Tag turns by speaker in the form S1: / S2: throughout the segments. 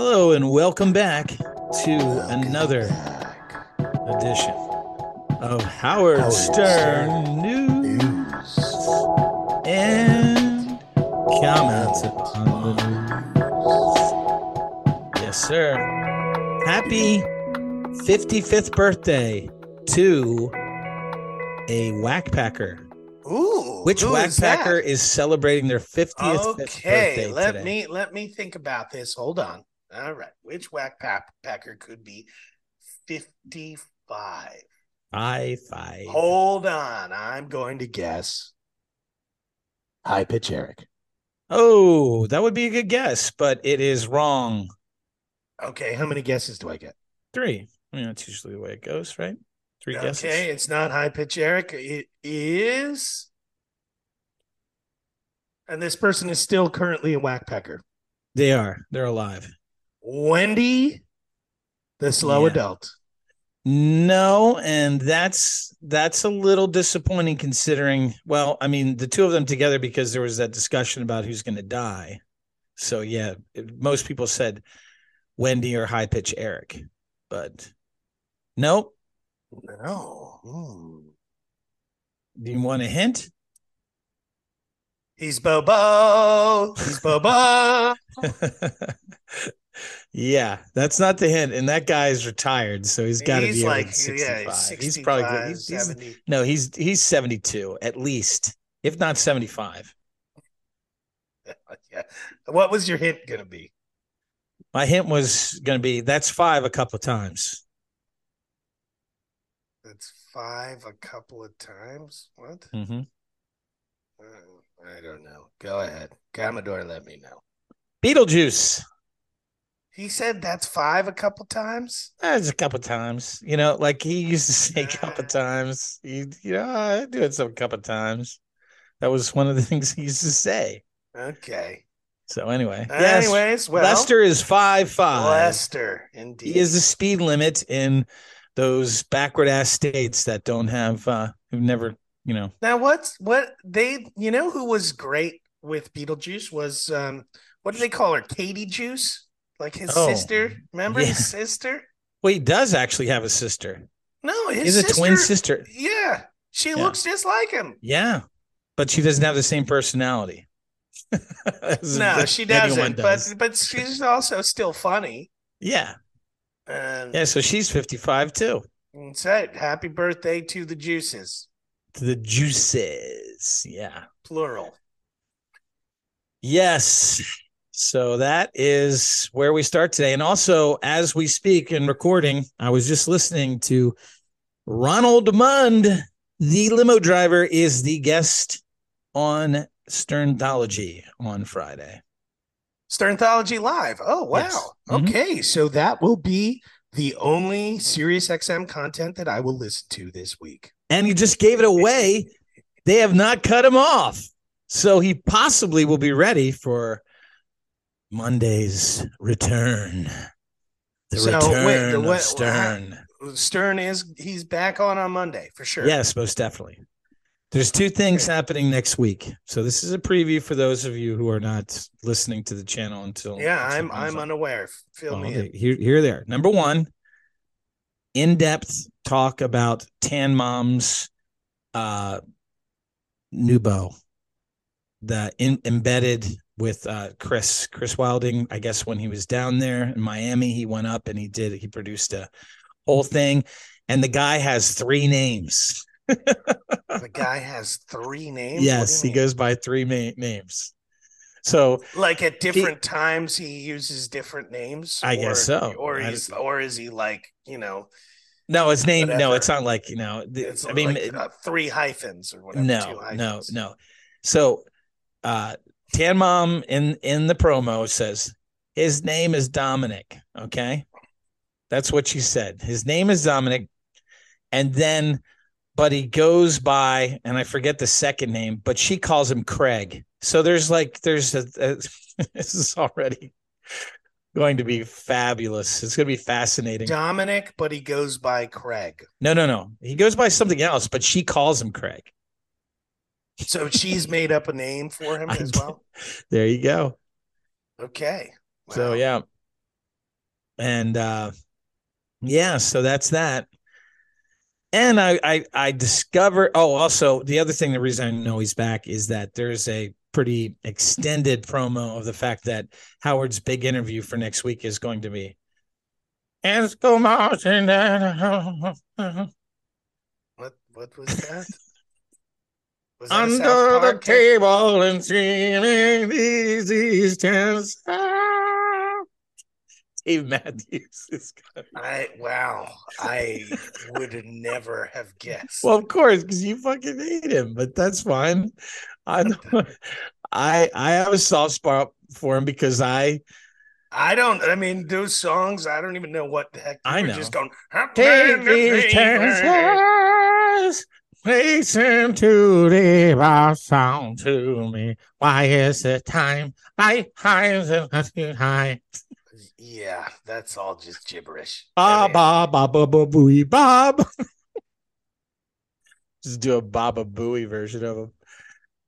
S1: Hello and welcome back to another edition of Howard,
S2: Howard
S1: Stern,
S2: Stern
S1: News
S2: News.
S1: and comments on the news. Yes, sir. Happy 55th birthday to a whackpacker.
S2: Ooh,
S1: Which
S2: who is
S1: whackpacker is celebrating their 50th
S2: Okay,
S1: birthday
S2: let
S1: today?
S2: me let me think about this. Hold on. All right, which whack pack packer could be fifty-five?
S1: High five.
S2: Hold on, I'm going to guess. High pitch Eric.
S1: Oh, that would be a good guess, but it is wrong.
S2: Okay, how many guesses do I get?
S1: Three. I mean, that's usually the way it goes, right? Three guesses.
S2: Okay, it's not high pitch Eric. It is, and this person is still currently a whack packer.
S1: They are. They're alive.
S2: Wendy, the slow
S1: Yeah.
S2: adult.
S1: No, and that's that's a little disappointing considering. Well, I mean, the two of them together because there was that discussion about who's going to die. So yeah, it- most people said Wendy or high pitch Eric, but nope.
S2: No. Hmm.
S1: Do you want a hint?
S2: He's Bobo. He's Bobo.
S1: yeah, that's not the hint. And that guy is retired, so he's got to be
S2: like,
S1: like 65.
S2: yeah,
S1: he's probably
S2: 65,
S1: good. He's, he's- no, he's he's 72 at least, if not 75.
S2: yeah. What was your hint going to be?
S1: My hint was going to be that's five a couple of times.
S2: That's five a couple of times. What?
S1: Mm-hmm.
S2: Uh, I don't know. Go ahead. Commodore, let me know.
S1: Beetlejuice.
S2: He said that's five a couple times.
S1: That's a couple times. You know, like he used to say a couple times. He, you know, I do it some couple times. That was one of the things he used to say.
S2: Okay.
S1: So anyway, yes,
S2: Anyways, well,
S1: Lester is five five.
S2: Lester, indeed.
S1: He is the speed limit in those backward ass states that don't have uh who've never, you know.
S2: Now, what's what they? You know who was great with Beetlejuice was um, what do they call her? Katie Juice, like his
S1: Oh,
S2: sister. Remember
S1: yeah.
S2: his sister?
S1: Well, he does actually have a sister.
S2: No, his
S1: He's a twin sister.
S2: Yeah, she
S1: Yeah.
S2: looks just like him.
S1: Yeah. But she doesn't have the same personality.
S2: No, she doesn't.
S1: does.
S2: But but she's also still funny.
S1: yeah.
S2: And
S1: Yeah, so she's 55 too.
S2: that's it. Happy birthday to the Juices,
S1: To the juices. Yeah.
S2: plural.
S1: Yes. So that is where we start today. And also, as we speak and recording, I was just listening to Ronald Mund, the limo driver, is the guest on Sternology on Friday.
S2: Sternthology Live. Oh wow.
S1: Yes. Mhm.
S2: Okay, so that will be the only Sirius XM content that I will listen to this week.
S1: And he just gave it away. They have not cut him off. So he possibly will be ready for Monday's return. The
S2: So,
S1: return
S2: wait, the
S1: of
S2: what-
S1: Stern.
S2: Stern is he's back on on Monday for sure.
S1: Yes, most definitely. There's two things happening next week. So this is a preview for those of you who are not listening to the channel until
S2: Yeah,
S1: until
S2: I'm I'm
S1: up.
S2: unaware. Feel
S1: Well,
S2: me in.
S1: here, here, there. Number one, in-depth talk about Tan Mom's uh, Nubo, the in, embedded with uh, Chris Chris Wilding. I guess when he was down there in Miami, he went up and he did he produced a whole thing, and the guy has three names.
S2: The guy has three names.
S1: Yes, he
S2: mean?
S1: goes by three ma- names. So
S2: like at different times he uses different names.
S1: I guess so.
S2: Or he's or is he like you know?
S1: no, it's name. No, it's not like you know. the-
S2: It's
S1: I mean,
S2: like, uh, three hyphens or whatever.
S1: no, no, no. So, uh, Tan Mom in in the promo says his name is Dominic. Okay, that's what she said. His name is Dominic, and then, but he goes by, and I forget the second name, but she calls him Craig. So there's like there's a, a this is already going to be fabulous. It's going to be fascinating.
S2: Dominic, but he goes by Craig.
S1: No, no, no. He goes by something else, but she calls him Craig.
S2: So she's made up a name for him as well.
S1: There you go.
S2: Okay.
S1: So yeah. and uh yeah, so that's that. And I I I discovered oh also the other thing the reason I know he's back is that there's a pretty extended promo of the fact that Howard's big interview for next week is going to be Ants Marching.
S2: What what was that?
S1: Under the table and screaming these these tens. Dave Matthews is good.
S2: I wow, I would never have guessed.
S1: Well, of course, because you fucking hate him, but that's fine. I don't- I I have a soft spot for him because I
S2: I don't. I mean, those songs. I don't even know what the heck.
S1: I know.
S2: Just going.
S1: take these. Listen to the bar sound to me. Why is the time I high and too high?
S2: Yeah, that's all just gibberish.
S1: Ba ba ba ba ba booey bob. Just do a Baba Booey version of him,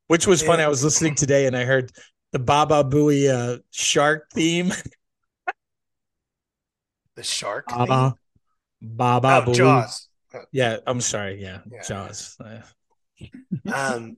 S1: which was funny. I was listening today and I heard the Baba Booey uh, shark theme.
S2: the shark.
S1: Baba Baba
S2: theme? Oh,
S1: Booey.
S2: Jaws.
S1: Yeah, I'm sorry. Yeah,
S2: Yeah.
S1: Jaws.
S2: Um,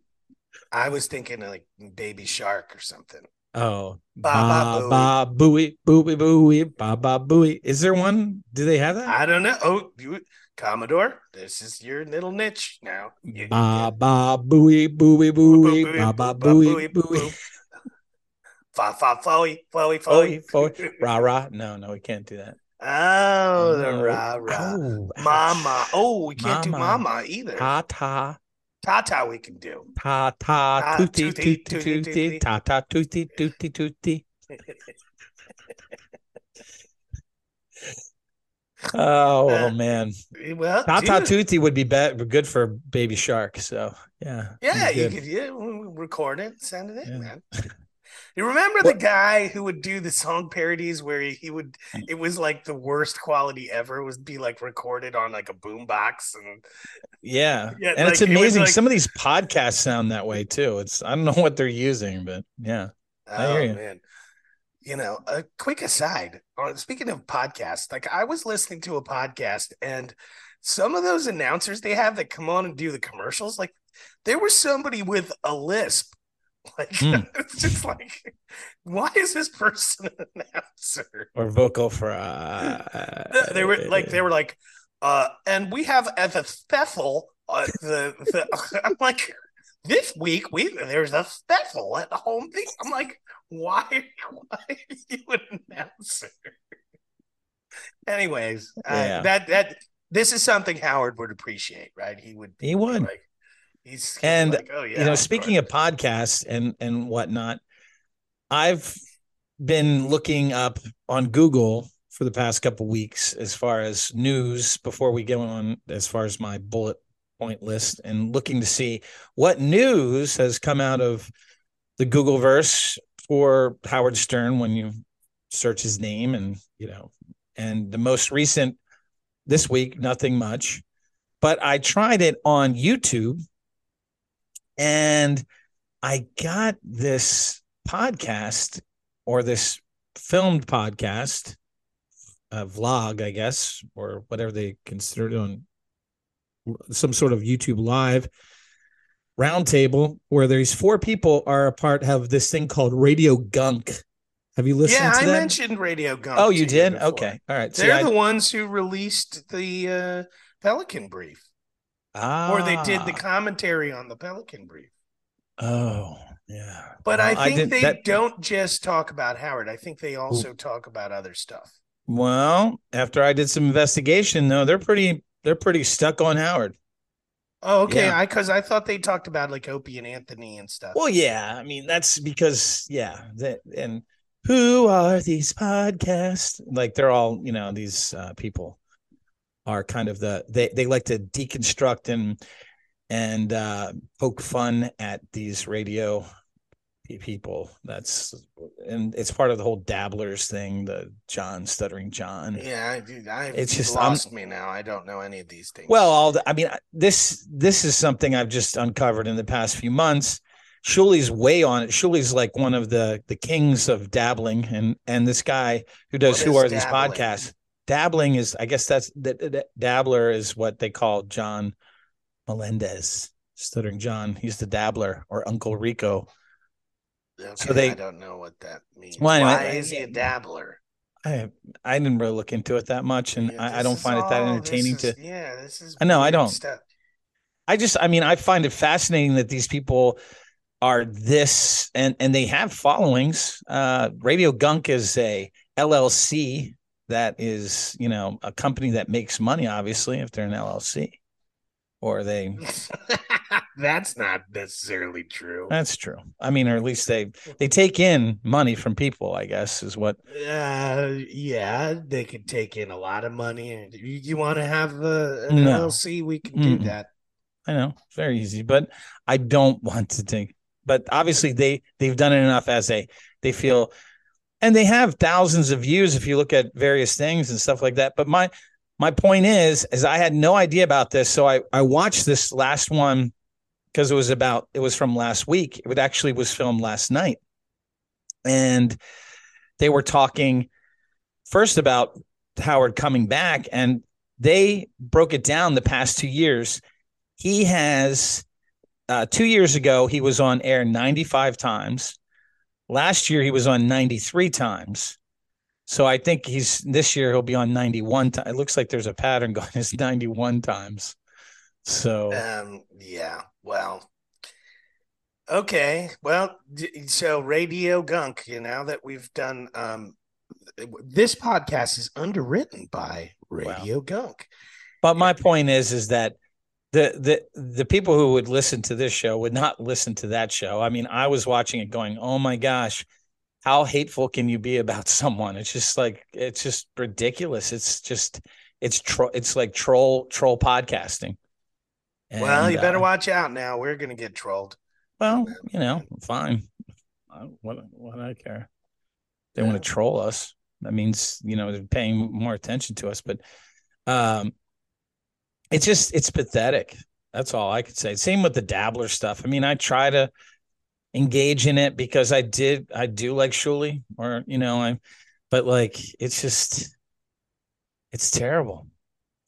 S2: I was thinking like Baby Shark or something.
S1: Oh,
S2: Baba
S1: Baba Booey Booey Booey Baba Booey. Is there one? Do they have that?
S2: I don't know. Oh, you, Commodore, this is your little niche now. You-
S1: Baba Booey Booey Booey Baba Booey Booey.
S2: Fa fa flowy, Flowy,
S1: flowy.
S2: flowy.
S1: Rah rah. No, no, we can't do that.
S2: Oh, the rah rah.
S1: Oh.
S2: Mama. Oh, we can't do
S1: Mama.
S2: mama either.
S1: Ta ta
S2: Tata we can do.
S1: ta ta
S2: Ta,
S1: tooty,
S2: tooty
S1: tooty. ta ta tooty tooty tooty. Oh
S2: Uh,
S1: man,
S2: well,
S1: ta ta tooty would be bad, good for Baby Shark. So yeah,
S2: Yeah, you could yeah, record it, send it in,
S1: Yeah.
S2: man. You remember the guy who would do the song parodies where he, he would it was like the worst quality ever It would be like recorded on like a boombox and
S1: Yeah,
S2: Yeah,
S1: and it's
S2: like, it
S1: amazing.
S2: like-
S1: Some of these podcasts sound that way too. It's I don't know what they're using, but yeah. I
S2: oh
S1: hear you.
S2: man. You know, a quick aside. uh, Speaking of podcasts, like I was listening to a podcast and some of those announcers they have that come on and do the commercials, like there was somebody with a lisp. Like
S1: Hmm.
S2: it's just like, why is this person an announcer?
S1: Or vocal uh,
S2: they were like they were like uh and we have at the Theffel uh, the, the I'm like this week we there's a Theffel at the home thing I'm like why why are you an announcer anyways uh, that that this is something Howard would appreciate right he would
S1: He would.
S2: like he's,
S1: And,
S2: like, oh yeah
S1: you know, speaking of podcasts and and whatnot, I've been looking up on Google for the past couple weeks as far as news before we go on as far as my bullet point list and looking to see what news has come out of the Google verse for Howard Stern when you search his name and you know and the most recent this week nothing much. But I tried it on YouTube and I got this podcast or this filmed podcast, a vlog, I guess, or whatever they consider it on some sort of YouTube live roundtable where these four people are a part of this thing called Radio Gunk. Have you listened to it?
S2: yeah I
S1: that?
S2: mentioned Radio Gunk
S1: oh, you
S2: to you
S1: did? Okay. All right. See,
S2: they're
S1: I-
S2: the ones who released the uh Pelican Brief
S1: ah,
S2: or they did the commentary on the Pelican Brief
S1: Oh, yeah.
S2: But
S1: Well,
S2: I think
S1: didn't-
S2: they
S1: that-
S2: don't just talk about Howard. I think they also talk about other stuff.
S1: Well, after I did some investigation, though, they're pretty they're pretty stuck on Howard.
S2: Oh, okay.
S1: Yeah.
S2: I because I thought they talked about like Opie and Anthony and stuff.
S1: Well, yeah, I mean that's because yeah, that and who are these podcasts? Like they're all you know these uh, people are kind of the they they like to deconstruct and and uh, poke fun at these radio people. That's and it's part of the whole dabblers thing, the John stuttering John.
S2: yeah, I, dude, I
S1: It's just- I'm-
S2: lost me now. I don't know any of these things.
S1: Well, all the, I mean, this this is something I've just uncovered in the past few months, Shuli's way on it. Shuli's like one of the the kings of dabbling, and and this guy who does
S2: What
S1: who are these podcasts. Dabbling is, I guess that's that that- dabbler is what they call John Melendez, stuttering John. He's the dabbler or Uncle Rico.
S2: Okay,
S1: they-
S2: I don't know what that means.
S1: Well,
S2: Why is he a dabbler?
S1: I I didn't really look into it that much, and
S2: Yeah,
S1: I, I don't find it that entertaining
S2: is-
S1: to.
S2: Yeah, this is.
S1: I know, I don't.
S2: Stuff.
S1: I just, I mean, I find it fascinating that these people are this, and and they have followings. Uh, Radio Gunk is a LLC that is, you know, a company that makes money. Obviously, if they're an LLC, or they.
S2: That's not necessarily true.
S1: That's true. I mean, or at least they they take in money from people. I guess is what.
S2: Uh, yeah, they could take in a lot of money, and you, you want to have a, an
S1: No.
S2: LLC, we can do
S1: Mm-mm.
S2: that.
S1: I know, very easy, but I don't want to think. But obviously, they they've done it enough as a they feel, and they have thousands of views if you look at various things and stuff like that. But my my point is, is I had no idea about this, so I I watched this last one because it was about it was from last week. It actually was filmed last night, and they were talking first about Howard coming back, and they broke it down the past two years he has uh, two years ago he was on air 95 times last year he was on 93 times so i think he's this year he'll be on 91 times it looks like there's a pattern going it's 91 times so
S2: Um, yeah. Well, okay. Well, so Radio Gunk. You know that we've done. Um, this podcast is underwritten by Radio Gunk.
S1: but my point is is that the the the people who would listen to this show would not listen to that show. I mean i was watching it going oh my gosh how hateful can you be about someone? It's just like it's just ridiculous. It's just it's tro- it's like troll troll podcasting.
S2: Well, you better
S1: uh,
S2: watch out now. We're gonna get trolled.
S1: well you know fine. I- what what i care. They want to troll us. That means you know they're paying more attention to us but um it's just it's pathetic that's all i could say same with the dabbler stuff i mean i try to engage in it because i did i do like shuli or you know i but like it's just it's terrible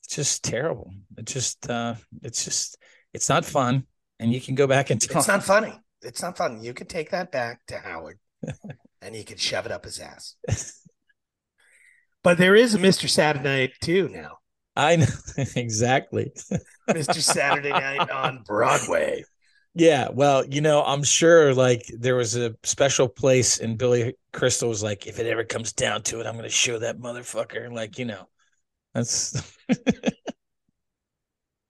S1: it's just terrible it just uh it's just it's not fun and you can go back and talk.
S2: It's not funny. It's not fun. You could take that back to Howard, and he could shove it up his ass. But there is a Mr. Saturday Night too now.
S1: I know exactly
S2: Mr. Saturday Night on Broadway.
S1: Yeah, well, you know, I'm sure like there was a special place and Billy Crystal was like, if it ever comes down to it, I'm gonna show that motherfucker. Like, you know, that's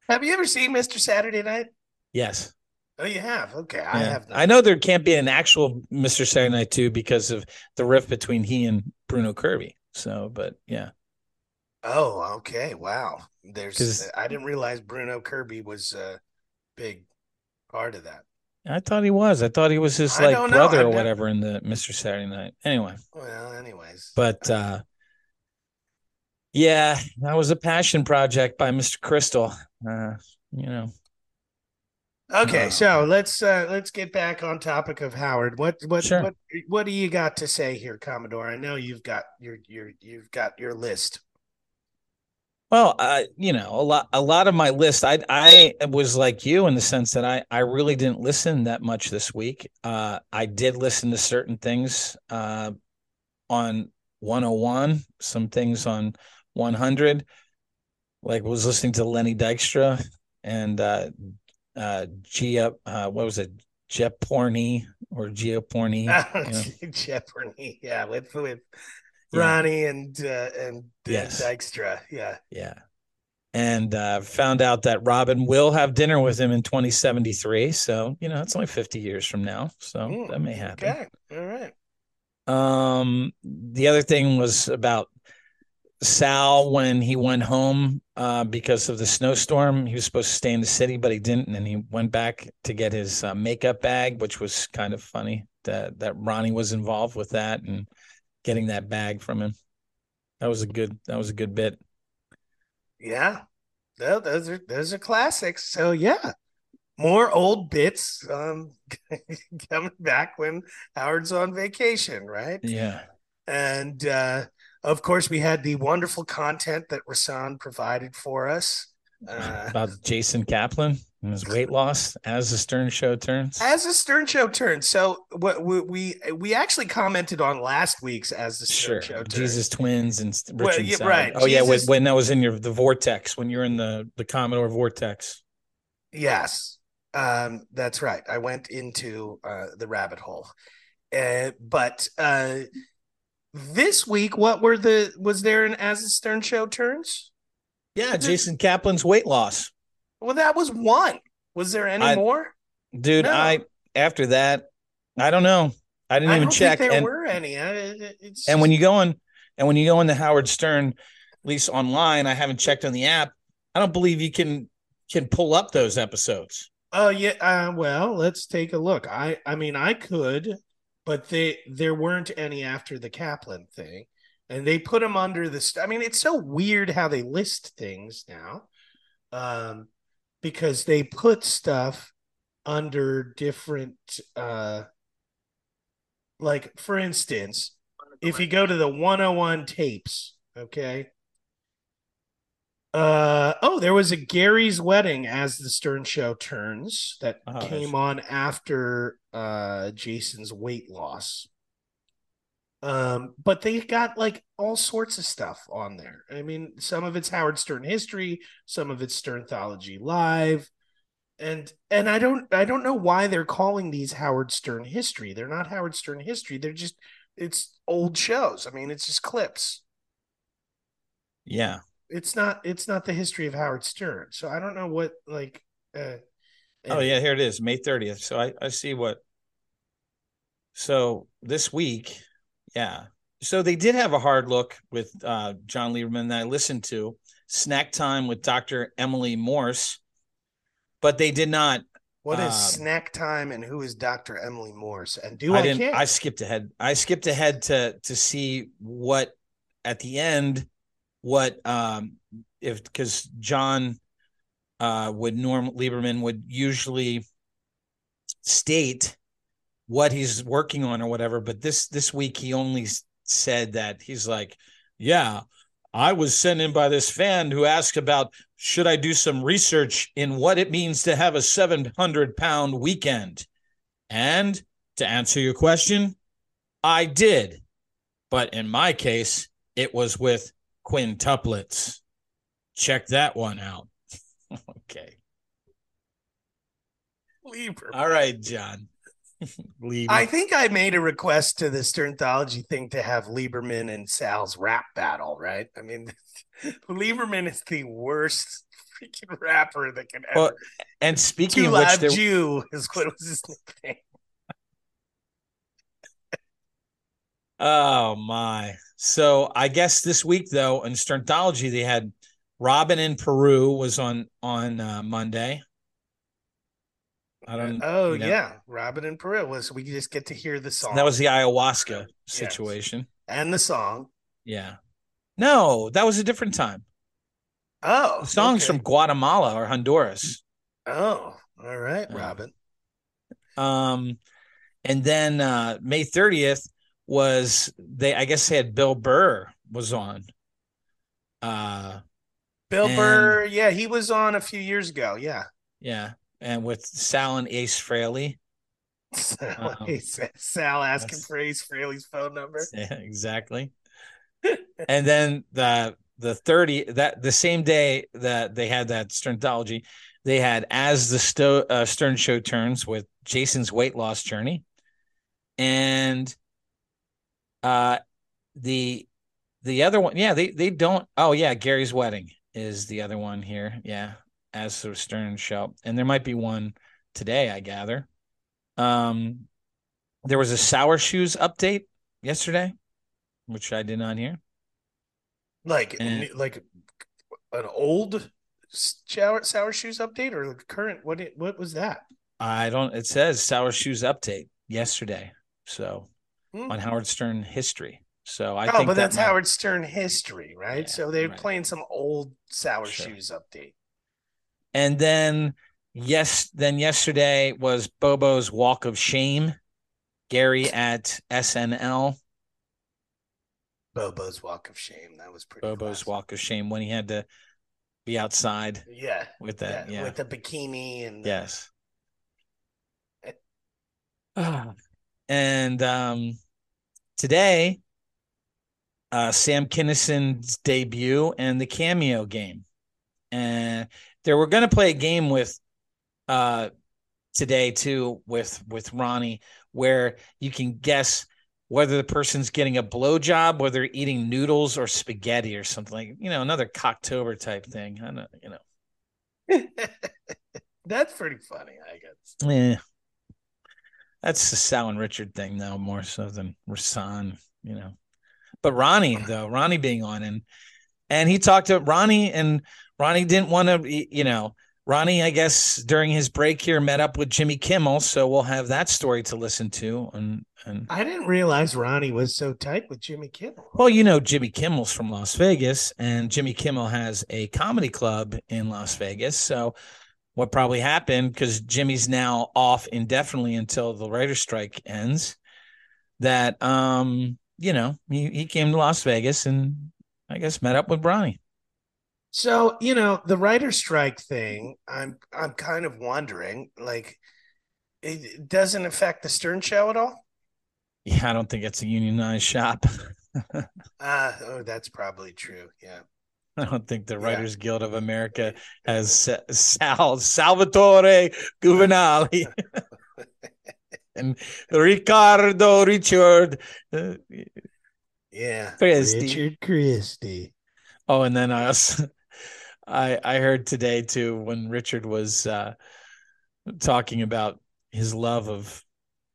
S2: Have you ever seen Mr. Saturday Night?
S1: yes.
S2: Oh, you have. Okay, I have. Not.
S1: I know there can't be an actual Mr. Saturday Night 2 because of the rift between he and Bruno Kirby. So, but yeah.
S2: Oh, okay. Wow. There's I didn't realize Bruno Kirby was a big part of that.
S1: I thought he was. I thought he was his like brother
S2: I've
S1: or whatever in the Mr. Saturday Night. Anyway,
S2: Well, anyways.
S1: but uh yeah, that was a passion project by Mr. Crystal. Uh, you know.
S2: Okay,
S1: Uh,
S2: so let's uh let's get back on topic of Howard. What what
S1: Sure.
S2: what what do you got to say here, Commodore? I know you've got your your you've got your list.
S1: Well, uh, you know, a lot a lot of my list, I I was like you in the sense that I I really didn't listen that much this week. Uh, I did listen to certain things uh, on 101, some things on 100. Like was listening to Lenny Dykstra and uh, uh, Gia, uh, what was it, Jeporny or Geoporny? you know?
S2: Jeopardy, yeah, with with
S1: Yeah.
S2: Ronnie and uh, and
S1: Yes.
S2: Dykstra, yeah.
S1: Yeah. And uh, found out that Robin will have dinner with him in 2073. So, you know, it's only 50 years from now. So
S2: Mm,
S1: that may happen.
S2: Okay, all right.
S1: Um, the other thing was about Sal when he went home uh, because of the snowstorm. He was supposed to stay in the city, but he didn't. And he went back to get his uh, makeup bag, which was kind of funny that, that Ronnie was involved with that and getting that bag from him. That was a good, that was a good bit.
S2: Yeah, those are those are classics. So yeah, more old bits um, coming back when Howard's on vacation, right?
S1: Yeah.
S2: And uh, of course, we had the wonderful content that Rasan provided for us.
S1: Uh, About Jason Kaplan and his weight loss as the Stern Show turns.
S2: As the Stern Show turns. So what we, we we actually commented on last week's as the Stern
S1: sure.
S2: Show turns.
S1: Jesus twins and Richard
S2: Well, yeah, right.
S1: Oh yeah, when, when that was in your the vortex when you're in the the Commodore vortex.
S2: Yes, um, that's right. I went into uh, the rabbit hole, uh, but uh, this week, what were the was there an as the Stern Show turns?
S1: Yeah, Jason Kaplan's weight loss.
S2: Well, that was one. Was there any
S1: I-
S2: more?
S1: Dude,
S2: No.
S1: I after that, I don't know. I didn't
S2: I
S1: even check.
S2: there
S1: and
S2: were any. I, it- it's
S1: and when you go on and when you go into Howard Stern, at least online, I haven't checked on the app. I don't believe you can can pull up those episodes.
S2: Oh yeah. Uh, well, let's take a look. I I mean, I could, but they there weren't any after the Kaplan thing, and they put them under the. I mean, it's so weird how they list things now, um, because they put stuff under different. uh Like for instance, if you go to the 101 tapes, okay. Uh oh, there was a Gary's wedding as the Stern Show turns that
S1: Oh,
S2: came on after uh Jason's weight loss. Um, but they got like all sorts of stuff on there. I mean, some of it's Howard Stern history, some of it's Sternthology live, and and I don't I don't know why they're calling these Howard Stern history. They're not Howard Stern history. They're just it's old shows. I mean, it's just clips
S1: Yeah.
S2: it's not it's not the history of Howard Stern. So I don't know what like uh
S1: Oh yeah, here it is, May 30th. So I, I see what so this week, yeah. So they did have a hard look with uh John Lieberman that I listened to, Snack Time with Dr. Emily Morse, but they did not
S2: what is
S1: um,
S2: snack time and who is Dr. Emily Morse and do
S1: I
S2: I,
S1: didn't
S2: care?
S1: I skipped ahead. I skipped ahead to to see what at the end what um if because John uh would norm Lieberman would usually state what he's working on or whatever but this this week he only said that he's like yeah I was sent in by this fan who asked about should I do some research in what it means to have a 700 pound weekend and to answer your question, I did. But in my case, it was with quintuplets. Check that one out. okay.
S2: Lieber.
S1: All right, John. Leave.
S2: I think I made a request to the Sternthology thing to have Lieberman and Sal's rap battle, right? I mean, Lieberman is the worst freaking rapper that can ever.
S1: Well, and speaking
S2: Two
S1: of which, there,
S2: Jew is what was his name.
S1: oh my. So I guess this week though in Sternthology they had Robin in Peru was on on uh, Monday. I don't.
S2: Oh
S1: you know,
S2: yeah, Robin and Peru was. We just get to hear the song.
S1: That was the ayahuasca
S2: Yes.
S1: situation.
S2: and the song.
S1: Yeah. No, that was a different time.
S2: Oh,
S1: The song's
S2: okay.
S1: from Guatemala or Honduras.
S2: Oh, all right. Robin.
S1: Um, and then uh May 30th was they I guess they had Bill Burr was on. Uh
S2: Bill
S1: And-
S2: Burr, yeah, he was on a few years ago. Yeah.
S1: yeah, and with Sal and Ace Frehley.
S2: Sal,
S1: Um,
S2: Sal asking for Ace Frehley's phone number.
S1: Yeah, exactly. and then the the 30 that the same day that they had that Sternthology, they had as the Sto- uh, Stern Show turns with Jason's weight loss journey, and uh the the other one, yeah, they they don't. Oh yeah, Gary's wedding is the other one here. Yeah, as the Stern Show, and there might be one today, I gather. Um, there was a Sour Shoes update yesterday, which I did not hear.
S2: Like,
S1: And-
S2: like an old sour sour shoes update or the current? What? It, what was that?
S1: I don't. It says Sour Shoes update yesterday, so
S2: Hmm.
S1: on Howard Stern history. So I
S2: oh,
S1: think
S2: but
S1: that
S2: that's
S1: might-
S2: Howard Stern history, right?
S1: Yeah,
S2: so they're
S1: right.
S2: playing some old sour
S1: Sure.
S2: shoes update.
S1: And then yes, then yesterday was Bobo's walk of shame. Gary at SNL.
S2: Bobo's walk of shame. That was pretty.
S1: Bobo's
S2: classic.
S1: walk of shame when he had to be outside
S2: Yeah.
S1: with that. Yeah.
S2: With the bikini and the-
S1: yes. and um, today, uh, Sam Kinison's debut and the cameo game, and they were going to play a game with uh today too with with Ronnie where you can guess whether the person's getting a blowjob, whether they're eating noodles or spaghetti or something like you know another cocktober type thing. I don't you know.
S2: That's pretty funny, I guess.
S1: Yeah. That's the Sal and Richard thing now, more so than Rasan, you know. But Ronnie, though, Ronnie being on and and he talked to Ronnie and Ronnie didn't want to, you know, Ronnie, I guess during his break here met up with Jimmy Kimmel, so we'll have that story to listen to. And and
S2: I didn't realize Ronnie was so tight with Jimmy Kimmel.
S1: well, you know, Jimmy Kimmel's from Las Vegas, and Jimmy Kimmel has a comedy club in Las Vegas. So what probably happened because Jimmy's now off indefinitely until the writer's strike ends. That um, you know, he, he came to Las Vegas and I guess met up with Ronnie.
S2: So, you know, the writer strike thing, I'm I'm kind of wondering, like, it doesn't affect the Stern show at all?
S1: Yeah, I don't think it's a unionized shop.
S2: Uh oh, that's probably true. Yeah.
S1: I don't think the
S2: Yeah.
S1: Writers Guild of America has Sal Salvatore Governale and Ricardo Richard. uh,
S2: Yeah.
S1: Christie.
S2: Richard Christie.
S1: Oh, and then I also I I heard today too when Richard was uh talking about his love of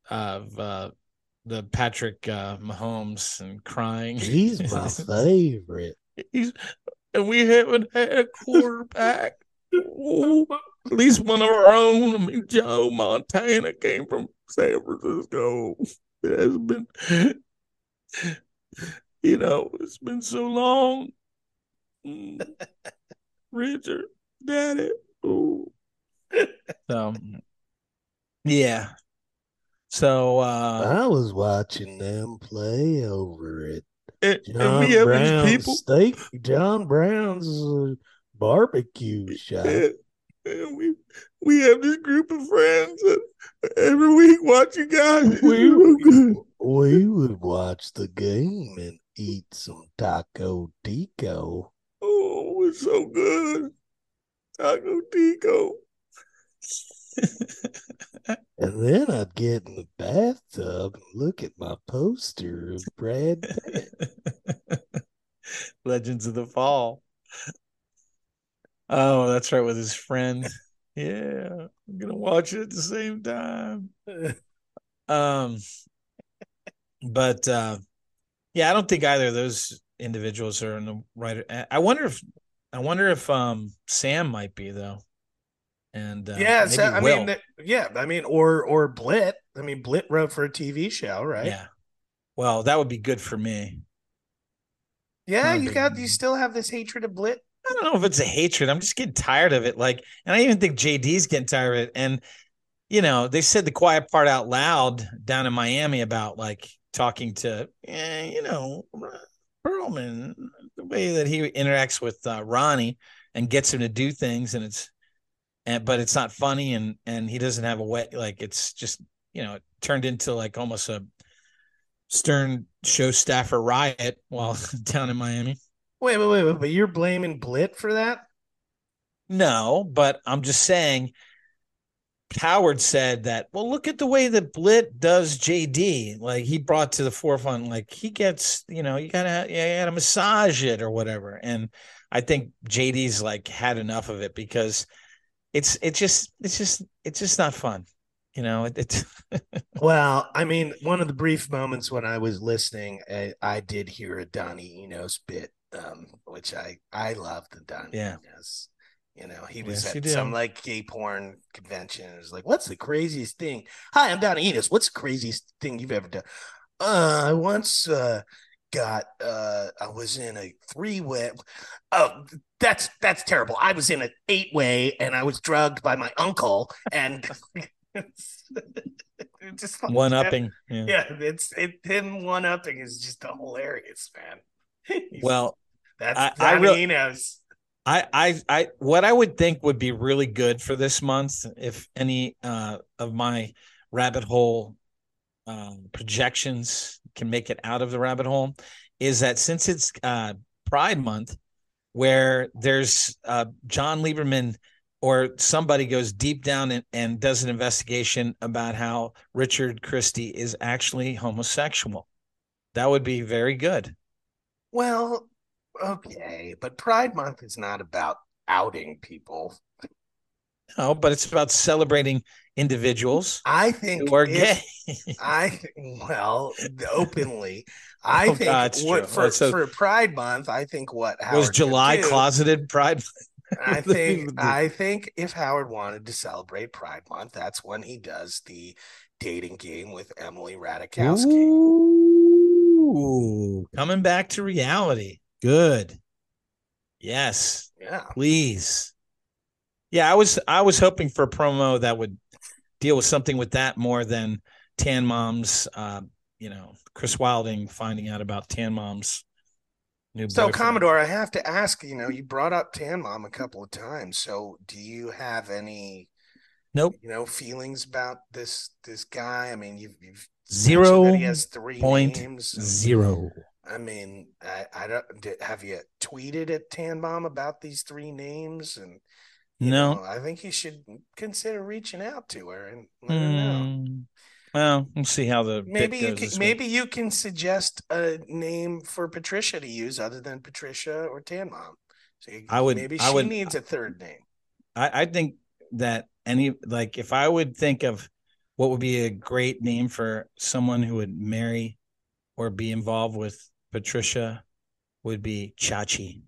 S1: of uh the Patrick uh Mahomes and crying.
S2: He's my favorite.
S1: He's and we haven't had a quarterback. Oh, at least one of our own. I mean, Joe Montana came from San Francisco. It has been, you know, it's been so long. Mm. Richard, Daddy. Oh. So, yeah. So, uh,
S2: I was watching them play over it.
S1: and, and
S2: John
S1: we have
S2: Brown's
S1: these people.
S2: steak, John Brown's uh, barbecue shop.
S1: And, and we we have this group of friends that every week watch you guys.
S2: We-
S1: good.
S2: We would watch the game and eat some taco tico.
S1: Oh, it's so good. Taco Tico.
S2: And then I'd get in the bathtub and look at my poster of Brad Pitt.
S1: Legends of the Fall. Oh, that's right, with his friend. Yeah, I'm gonna watch it at the same time. Um, but uh, yeah, I don't think either of those individuals are in the right. I- wonder if I wonder if um Sam might be though, and uh,
S2: yeah, so, I
S1: Will.
S2: mean, yeah, I mean, or or Blit. I mean, Blit wrote for a TV show, right?
S1: yeah. Well, that would be good for me.
S2: yeah. You got you still have this hatred of Blit.
S1: I don't know if it's a hatred. I'm just getting tired of it. Like, and I even think JD's getting tired of it. And you know, they said the quiet part out loud down in Miami about like talking to, eh, you know, Perlman, the way that he interacts with uh, Ronnie and gets him to do things, and it's, and but it's not funny, and and he doesn't have a wet like it's just you know it turned into like almost a Stern show staffer riot while down in Miami.
S2: Wait, wait, wait, wait, but you're blaming Blit for that?
S1: No, but I'm just saying. Howard said that. Well, look at the way that Blit does JD. Like he brought to the forefront, like he gets, you know, you gotta, you gotta massage it or whatever. And I think JD's like had enough of it because it's, it's just, it's just, it's just not fun. You know, it, it's
S2: Well, I mean, one of the brief moments when I was listening, I, I did hear a Donnie Enos bit, um, which I I love the Donnie
S1: Yeah.
S2: Enos. You know, he was
S1: Yes,
S2: at
S1: do.
S2: some like gay porn convention. It was like, "What's the craziest thing?" Hi, I'm Donnie Enos. What's the craziest thing you've ever done? Uh, I once uh, got uh I was in a three way. Oh, that's that's terrible. I was in an eight way and I was drugged by my uncle and
S1: just one upping.
S2: Yeah. yeah, it's it him one upping is just hilarious, man.
S1: Well,
S2: that's I, I, really.
S1: I, I, I, what I would think would be really good for this month, if any uh, of my rabbit hole um, projections can make it out of the rabbit hole, is that since it's uh, Pride Month, where there's uh, John Lieberman or somebody goes deep down and, and does an investigation about how Richard Christie is actually homosexual. That would be very good.
S2: Well, okay, but Pride Month is not about outing people.
S1: No, but it's about celebrating individuals.
S2: I think
S1: who are gay.
S2: I well, openly. Oh, I oh, think God, what, for, so, for Pride Month, I think what
S1: Howard was July do, closeted Pride.
S2: I think I think if Howard wanted to celebrate Pride Month, that's when he does the dating game with Emily Ratajkowski.
S1: Ooh, coming back to reality. Good. Yes.
S2: Yeah.
S1: Please. Yeah, I was I was hoping for a promo that would deal with something with that more than Tan Mom's uh, you know, Chris Wilding finding out about Tan Mom's
S2: new So boyfriend. Commodore, I have to ask, you know, you brought up Tan Mom a couple of times. So do you have any
S1: Nope.
S2: You know, feelings about this this guy. I mean, you've, you've
S1: zero
S2: he has three point names.
S1: zero.
S2: I mean, I, I don't did, have you tweeted at Tanmom about these three names and
S1: no,
S2: know, I think you should consider reaching out to her and let mm. her know. Hmm.
S1: Well, we'll see how the
S2: maybe you can, maybe you can suggest a name for Patricia to use other than Patricia or Tanmom. So you,
S1: I would
S2: maybe
S1: she
S2: would, needs a third name.
S1: I, I think that any like if I would think of what would be a great name for someone who would marry or be involved with Patricia would be Chachi.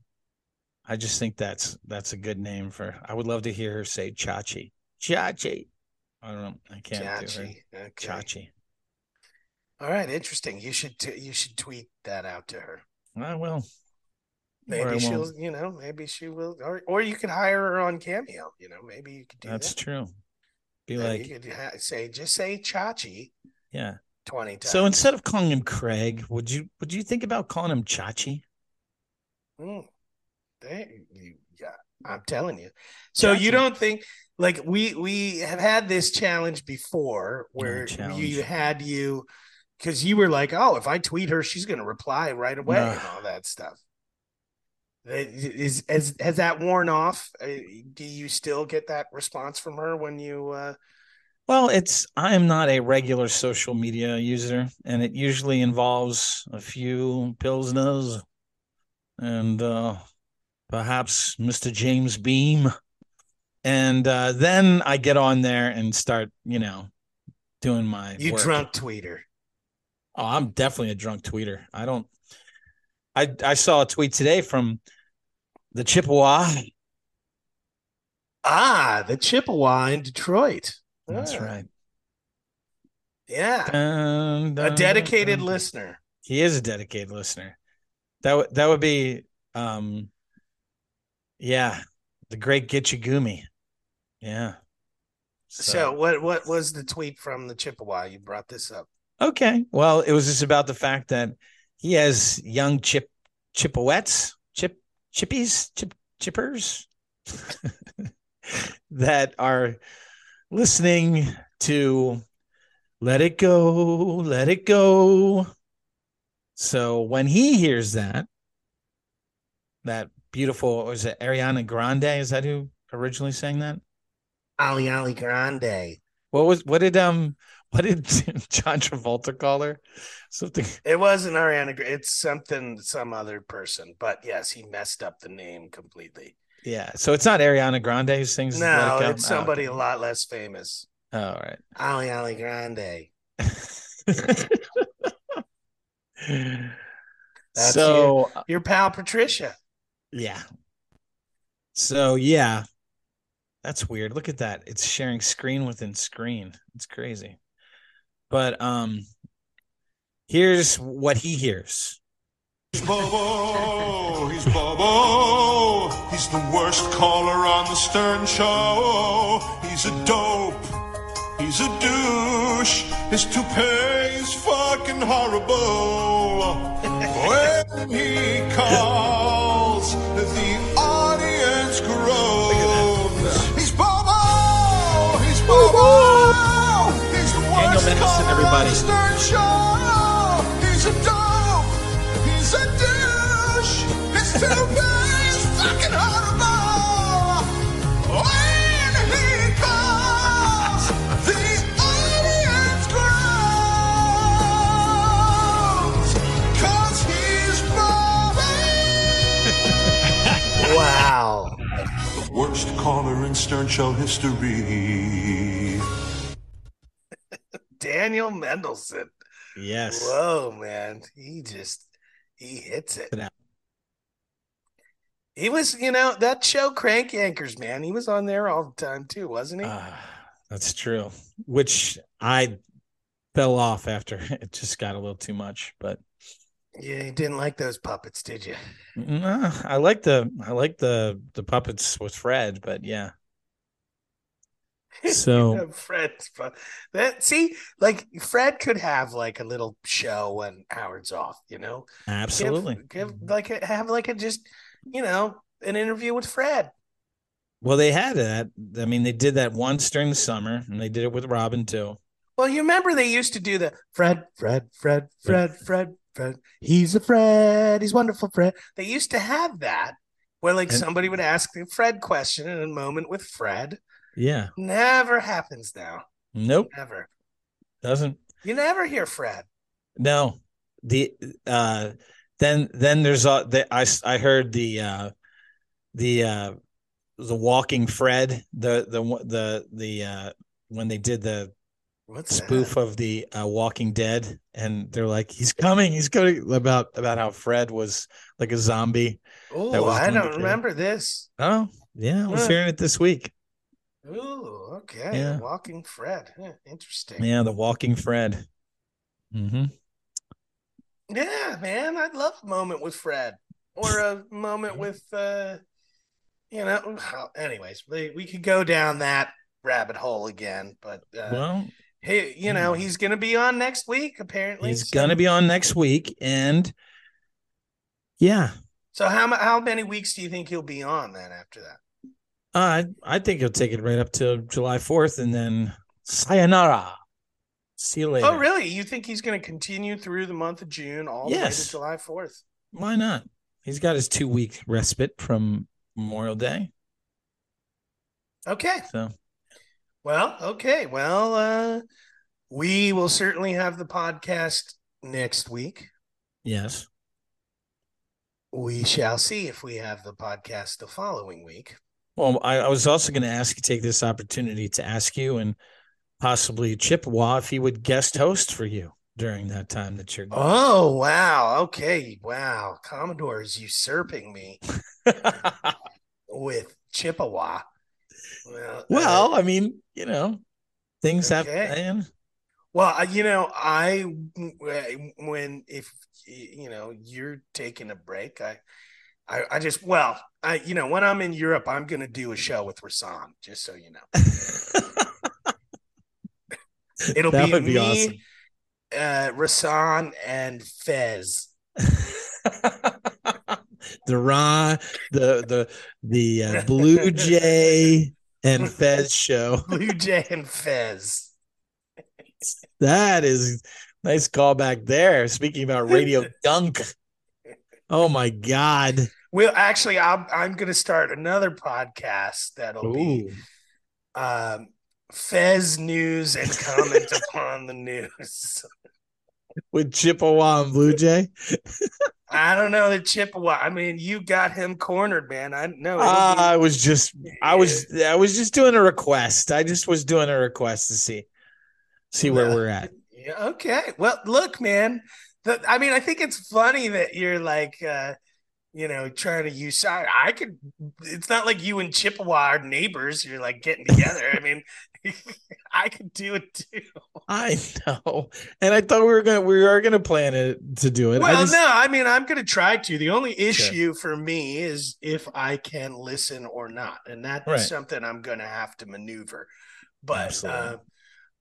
S1: I just think that's that's a good name for. I would love to hear her say Chachi. Chachi. I don't know. I can't Chachi. do her. Okay. Chachi.
S2: All right, interesting. You should t- you should tweet that out to her.
S1: I will.
S2: Maybe she'll, you know, maybe she will, or or you could hire her on Cameo. You know, maybe you could do
S1: That's
S2: that.
S1: true. Be like,
S2: you could ha- say, just say Chachi.
S1: Yeah.
S2: 20 times.
S1: So instead of calling him Craig, would you would you think about calling him Chachi?
S2: Mm, they, you, yeah, I'm telling you. So Chachi. you don't think like we we have had this challenge before where challenge. you had you because you were like, oh, if I tweet her, she's going to reply right away and all that stuff. Is has has that worn off? Uh, do you still get that response from her when you uh,
S1: well, it's I am not a regular social media user, and it usually involves a few pilsners and uh, perhaps Mr. James Beam, and uh, then I get on there and start, you know, doing my.
S2: You work. drunk tweeter.
S1: Oh, I'm definitely a drunk tweeter. I don't. I I saw a tweet today from the Chippewa.
S2: Ah, the Chippewa in Detroit.
S1: That's right.
S2: Yeah. Dun, dun, a dedicated dun, listener.
S1: He is a dedicated listener. That would that would be um yeah, the great Gitchigumi. Yeah.
S2: So. so what what was the tweet from the Chippewa? You brought this up.
S1: Okay. Well, it was just about the fact that he has young chip chippewettes, chip chippies, chip chippers that are listening to Let It Go, Let It Go. So when he hears that, that beautiful, was it Ariana Grande? Is that who originally sang that?
S2: Ali Ali Grande.
S1: What was what did um what did John Travolta call her? Something.
S2: It wasn't Ariana. It's something some other person. But yes, he messed up the name completely.
S1: Yeah, so it's not Ariana Grande who sings.
S2: No, it it's oh, somebody oh, a lot less famous.
S1: Oh, all right.
S2: Ali Ali Grande.
S1: so
S2: your, uh, your pal Patricia.
S1: Yeah. So yeah, that's weird. Look at that. It's sharing screen within screen. It's crazy. But um, here's what he hears.
S3: He's Bobo, he's Bobo. He's the worst caller on the Stern Show. He's a dope, he's a douche. His toupee fucking horrible. when he Bobby.
S2: Wow.
S3: The worst caller in Stern Show history.
S2: Daniel Mendelsohn.
S1: Yes.
S2: Whoa, man. He just he hits it. He was, you know, that show Crank Yankers, man. He was on there all the time too, wasn't he?
S1: Ah, that's true. Which I fell off after it just got a little too much. But
S2: yeah, you didn't like those puppets, did you?
S1: nah, I like the I like the the puppets with Fred. But yeah. So
S2: pu- that see, like Fred could have like a little show when Howard's off, you know? Give-
S1: absolutely.
S2: Give, like a, have like a just, you know, an interview with Fred.
S1: Well, they had that. I mean, they did that once during the summer, and they did it with Robin too.
S2: Well, you remember they used to do the Fred, Fred, Fred, Fred, Fred, Fred. He's a Fred. He's wonderful, Fred. They used to have that where like
S1: And-
S2: somebody would ask the Fred question in a moment with Fred.
S1: Yeah.
S2: Never happens now.
S1: Nope.
S2: Never.
S1: Doesn't.
S2: You never hear Fred.
S1: No. The uh then then there's uh the, I I heard the uh the uh the walking Fred the the the the uh when they did the
S2: What's
S1: spoof of the uh, Walking Dead, and they're like, "He's coming, he's coming." About about how Fred was like a zombie.
S2: Oh, I don't remember this.
S1: Oh, yeah, I was
S2: Huh.
S1: hearing it this week.
S2: Ooh, okay.
S1: Yeah.
S2: Walking Fred. Interesting.
S1: Yeah, the Walking Fred. Mm-hmm.
S2: Yeah, man, I'd love a moment with Fred or a moment with, uh, you know. Anyways, we, we could go down that rabbit hole again, but uh,
S1: Well,
S2: hey, you know, he's gonna be on next week apparently.
S1: he's
S2: so-
S1: gonna be on next week, and yeah,
S2: So how how many weeks do you think he'll be on then after that?
S1: I I think he'll take it right up to July fourth, and then sayonara. See you later.
S2: Oh, really? You think he's going to continue through the month of June all the way to July Fourth?
S1: Why not? He's got his two week respite from Memorial Day,
S2: Okay.
S1: so
S2: Well, okay. Well, uh, we will certainly have the podcast next week.
S1: yes.
S2: We shall see if we have the podcast the following week.
S1: Well, I, I was also going to ask you take this opportunity to ask you and possibly Chippewa if he would guest host for you during that time that you're.
S2: Oh, wow. Okay. Wow. Commodore is usurping me with Chippewa. Well, uh,
S1: I mean, you know, things
S2: Okay.
S1: happen.
S2: Well, uh, you know, I when if you know you're taking a break, I, I, I just well, I you know when I'm in Europe, I'm gonna do a show with Rasan, just so you know. It'll
S1: That
S2: be
S1: would be
S2: me,
S1: awesome.
S2: uh, Rasan, and Fez.
S1: the Ron, the the the uh, Blue Jay and Fez show.
S2: Blue Jay and Fez.
S1: That is nice callback there. Speaking about Radio Dunk. Oh my God.
S2: Well, actually, I'm I'm gonna start another podcast that'll be um, Fez news and comment upon the news.
S1: With Chippewa and Blue Jay.
S2: I don't know the Chippewa. I mean, you got him cornered, man. I know.
S1: Uh, I was just I was I was just doing a request. I just was doing a request to see see where
S2: Well,
S1: we're at.
S2: Yeah, okay. Well, look, man. The, I mean, I think it's funny that you're like, uh, you know, trying to use side. I could. It's not like you and Chippewa are neighbors. You're like getting together. I mean, I could do it too.
S1: I know, and I thought we were gonna we are gonna plan it to do it. I
S2: Well,
S1: just-
S2: no, I mean, I'm going to try to. The only issue for me is if I can listen or not, and that's
S1: Right.
S2: something I'm going to have to maneuver. But, uh,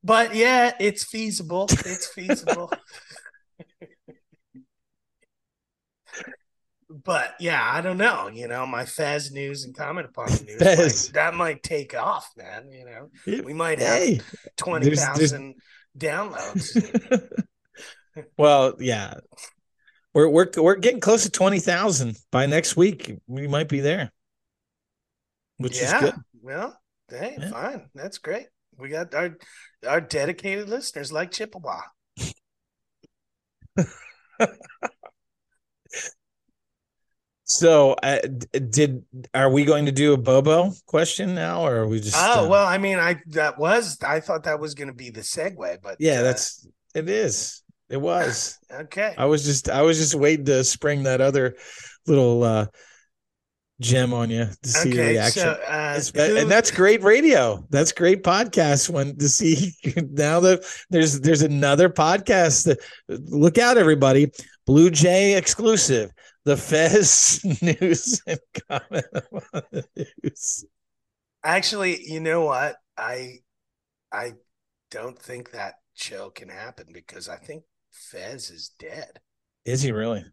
S2: but yeah, it's feasible. It's feasible. but yeah, I don't know. You know, my Fez news and comment upon the news might, that might take off, man. You know, we might have
S1: hey,
S2: twenty
S1: there's-
S2: downloads.
S1: well, yeah, we're we're we're getting close to twenty thousand by next week. We might be there, which is good.
S2: Well, hey,
S1: Yeah.
S2: fine. That's great. We got our our dedicated listeners like Chippewa.
S1: So, uh, did are we going to do a Bobo question now, or are we just?
S2: oh
S1: uh,
S2: well, I mean, I that was I thought that was going to be the segue, but
S1: yeah,
S2: uh,
S1: that's it. Is it was?
S2: okay.
S1: I was just I was just waiting to spring that other little uh gem on you to see your reaction.
S2: so uh, who-
S1: and that's great radio. That's great podcast. When to see now that there's there's another podcast. That, look out, everybody! Blue Jay exclusive. The Fez news and comment on the news.
S2: actually, you know what? I I don't think that show can happen because I think Fez is dead.
S1: Is he really?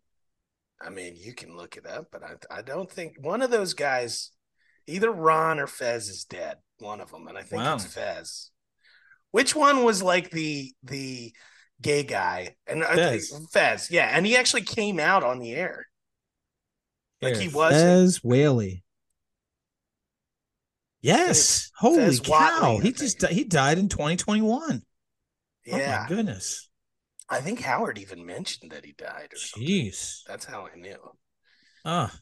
S2: I mean, you can look it up, but I, I don't think one of those guys, either Ron or Fez, is dead. One of them, and I think
S1: Wow.
S2: it's Fez. Which one was like the the gay guy? And I think
S1: Fez.
S2: Fez, yeah, and he actually came out on the air. Like he was.
S1: Fez Whatley. Yes. Holy
S2: Fez
S1: cow.
S2: Whatley, I
S1: he just he died in 2021. Oh
S2: Yeah,
S1: my goodness.
S2: I think Howard even mentioned that he died. Or something.
S1: Jeez.
S2: That's how I knew.
S1: Ah,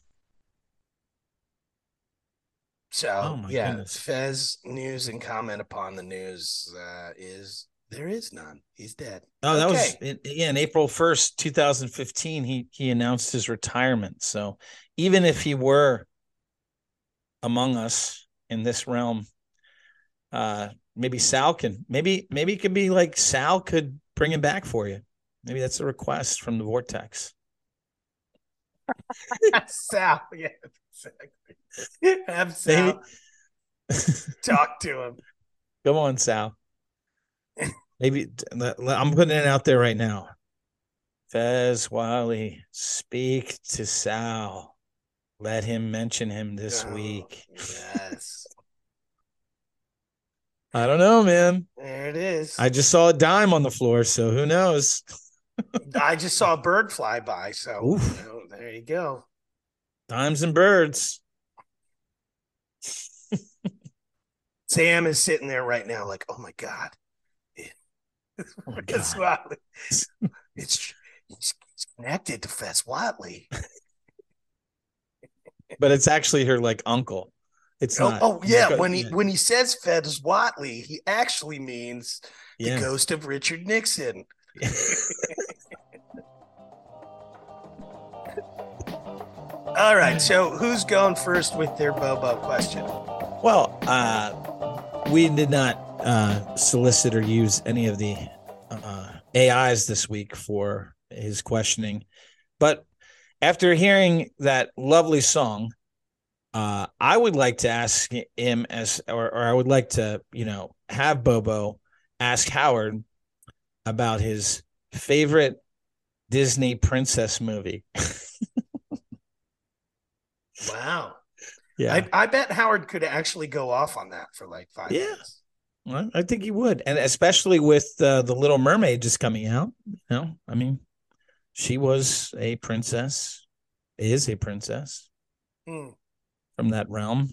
S2: So
S1: Oh,
S2: yeah,
S1: goodness.
S2: Fez news and comment upon the news uh, is there is none. He's dead.
S1: Oh, that was in, yeah, in April 1st, 2015, he he announced his retirement. So even if he were among us in this realm, uh maybe Sal can maybe maybe it could be like Sal could bring him back for you. Maybe that's a request from the vortex.
S2: Sal, yeah, exactly. Have Sal talk to him.
S1: come on, Sal. Maybe I'm putting it out there right now. Fez Whatley, speak to Sal. Let him mention him this
S2: Oh,
S1: week.
S2: Yes,
S1: I don't know, man.
S2: there it is.
S1: I just saw a dime on the floor, so who knows?
S2: I just saw a bird fly by, so you know, there you go.
S1: Dimes and birds.
S2: Sam is sitting there right now, like, oh my god,
S1: Oh my God.
S2: Whatley. It's it's, it's connected to Fez Whatley.
S1: But it's actually her like uncle. It's
S2: Oh,
S1: not.
S2: oh yeah,
S1: Because-
S2: when he when he says Fez Whatley, he actually means
S1: yeah.
S2: the ghost of Richard Nixon. All right, so who's going first with their Bobo question?
S1: Well, uh, we did not uh, solicit or use any of the uh, AIs this week for his questioning, but after hearing that lovely song, uh, I would like to ask him as, or, or I would like to, you know, have Bobo ask Howard about his favorite Disney princess movie.
S2: Wow.
S1: yeah,
S2: I, I bet Howard could actually go off on that for like five
S1: Yeah.
S2: minutes.
S1: Well, I think he would, and especially with uh, the Little Mermaid just coming out. You know, I mean, she was a princess, is a princess
S2: Hmm.
S1: From that realm.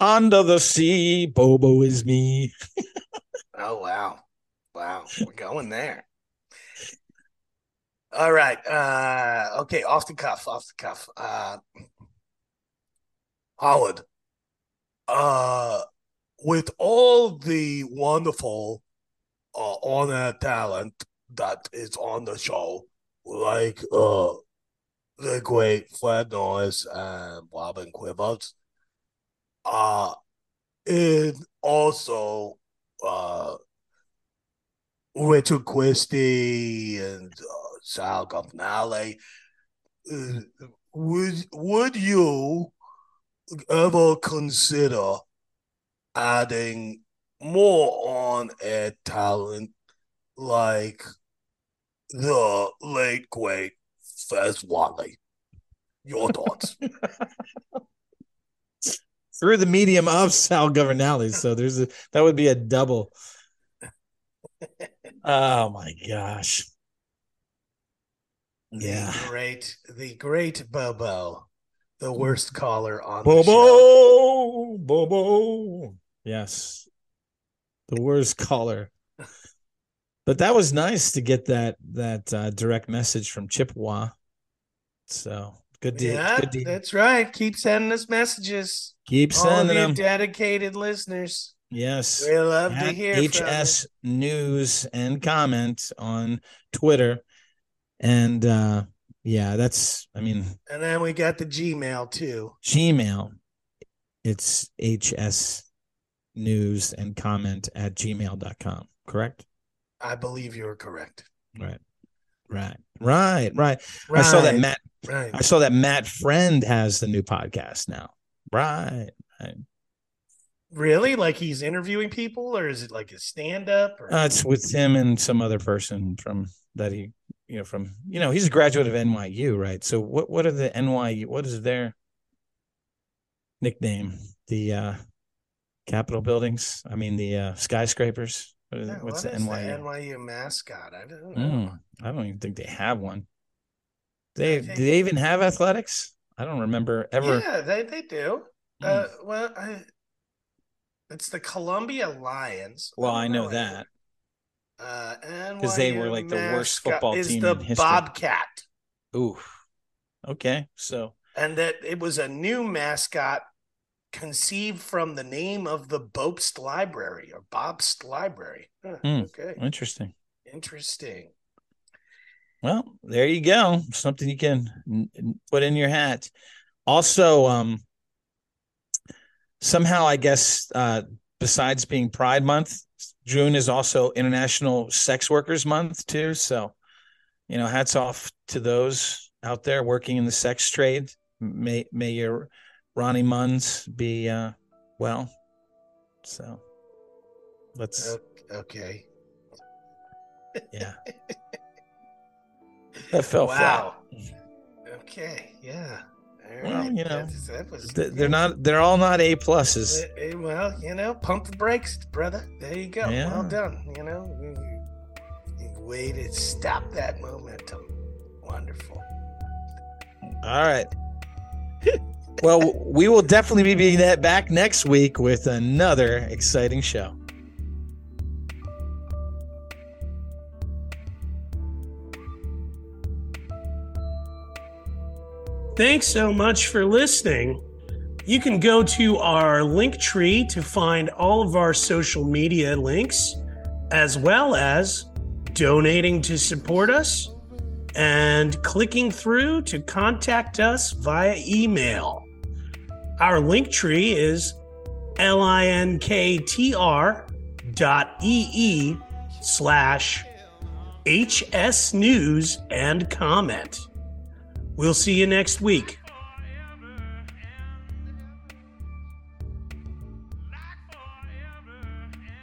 S1: Under the sea, Bobo is me.
S2: Oh wow. Wow. We're going there. All right. Uh okay, off the cuff, off the cuff. Uh Howard. Uh with all the wonderful uh on air talent that is on the show, like uh the great Fred Norris and Robin Quivers. Uh, and also uh, Richard Christie and uh, Sal Governale. Uh, would would you ever consider adding more on air talent like the late great Fez Whatley? Your thoughts?
S1: Through the medium of Sal Governale, so there's a that would be a double. Oh my gosh. Yeah.
S2: The great, the great Bobo, the mm. worst caller on the show.
S1: Bobo, Bobo. Yes. The worst caller. But that was nice to get that that uh, direct message from Chippewa. So good to,
S2: Yeah,
S1: good to
S2: that's right. Keep sending us messages.
S1: keep sending them.
S2: dedicated listeners.
S1: Yes.
S2: We love to
S1: At
S2: hear from
S1: HS News and comment on Twitter. And uh yeah, that's I mean.
S2: And then we got the Gmail too.
S1: Gmail. It's HS news and comment at gmail.com, correct?
S2: I believe you're correct.
S1: Right. Right. Right. Right. I saw that Matt
S2: Right.
S1: I saw that Matt Friend has the new podcast now. Right. Right.
S2: Really? Like he's interviewing people, or is it like a stand up? Or
S1: Uh, it's with him and some other person from that he, you know, from you know, he's a graduate of NYU, right? So what what are the NYU? What is their nickname? The uh Capitol buildings. I mean the uh skyscrapers. What is,
S2: Yeah,
S1: what's
S2: what
S1: the
S2: is
S1: NYU?
S2: NYU mascot? I don't know.
S1: Mm, I don't even think they have one. They
S2: think-
S1: do they even have athletics? I don't remember ever.
S2: Yeah, they they do.
S1: Hmm.
S2: Uh, well, I, it's the Columbia Lions.
S1: well, I know that.
S2: Uh, and
S1: 'Cause they were, like, the worst football
S2: is
S1: team
S2: the
S1: in history.
S2: Bobcat,
S1: Ooh. Okay. So
S2: and that it was a new mascot conceived from the name of the Bobst Library or Bobst Library. Huh,
S1: Hmm.
S2: Okay,
S1: interesting.
S2: interesting.
S1: Well, there you go. Something you can n- n- put in your hat. Also, um, somehow I guess uh, besides being Pride Month, June is also International Sex Workers Month too. So, you know, hats off to those out there working in the sex trade. May may your Ronnie Munds be uh, well. So, let's
S2: Okay.
S1: yeah. That fell flat.
S2: wow. Okay. Yeah. All
S1: Well,
S2: right.
S1: you know,
S2: That- was
S1: They're not. They're all not A pluses.
S2: Eh, eh, Well, you know, pump the brakes, brother. There you go.
S1: Yeah.
S2: Well done. You know, you, you, you way to stop that momentum. Wonderful.
S1: All right. well, we will definitely be ne- back next week with another exciting show.
S4: Thanks so much for listening. You can go to our link tree to find all of our social media links, as well as donating to support us and clicking through to contact us via email. Our link tree is linktr dot ee slash hs news and comment. We'll see you next week.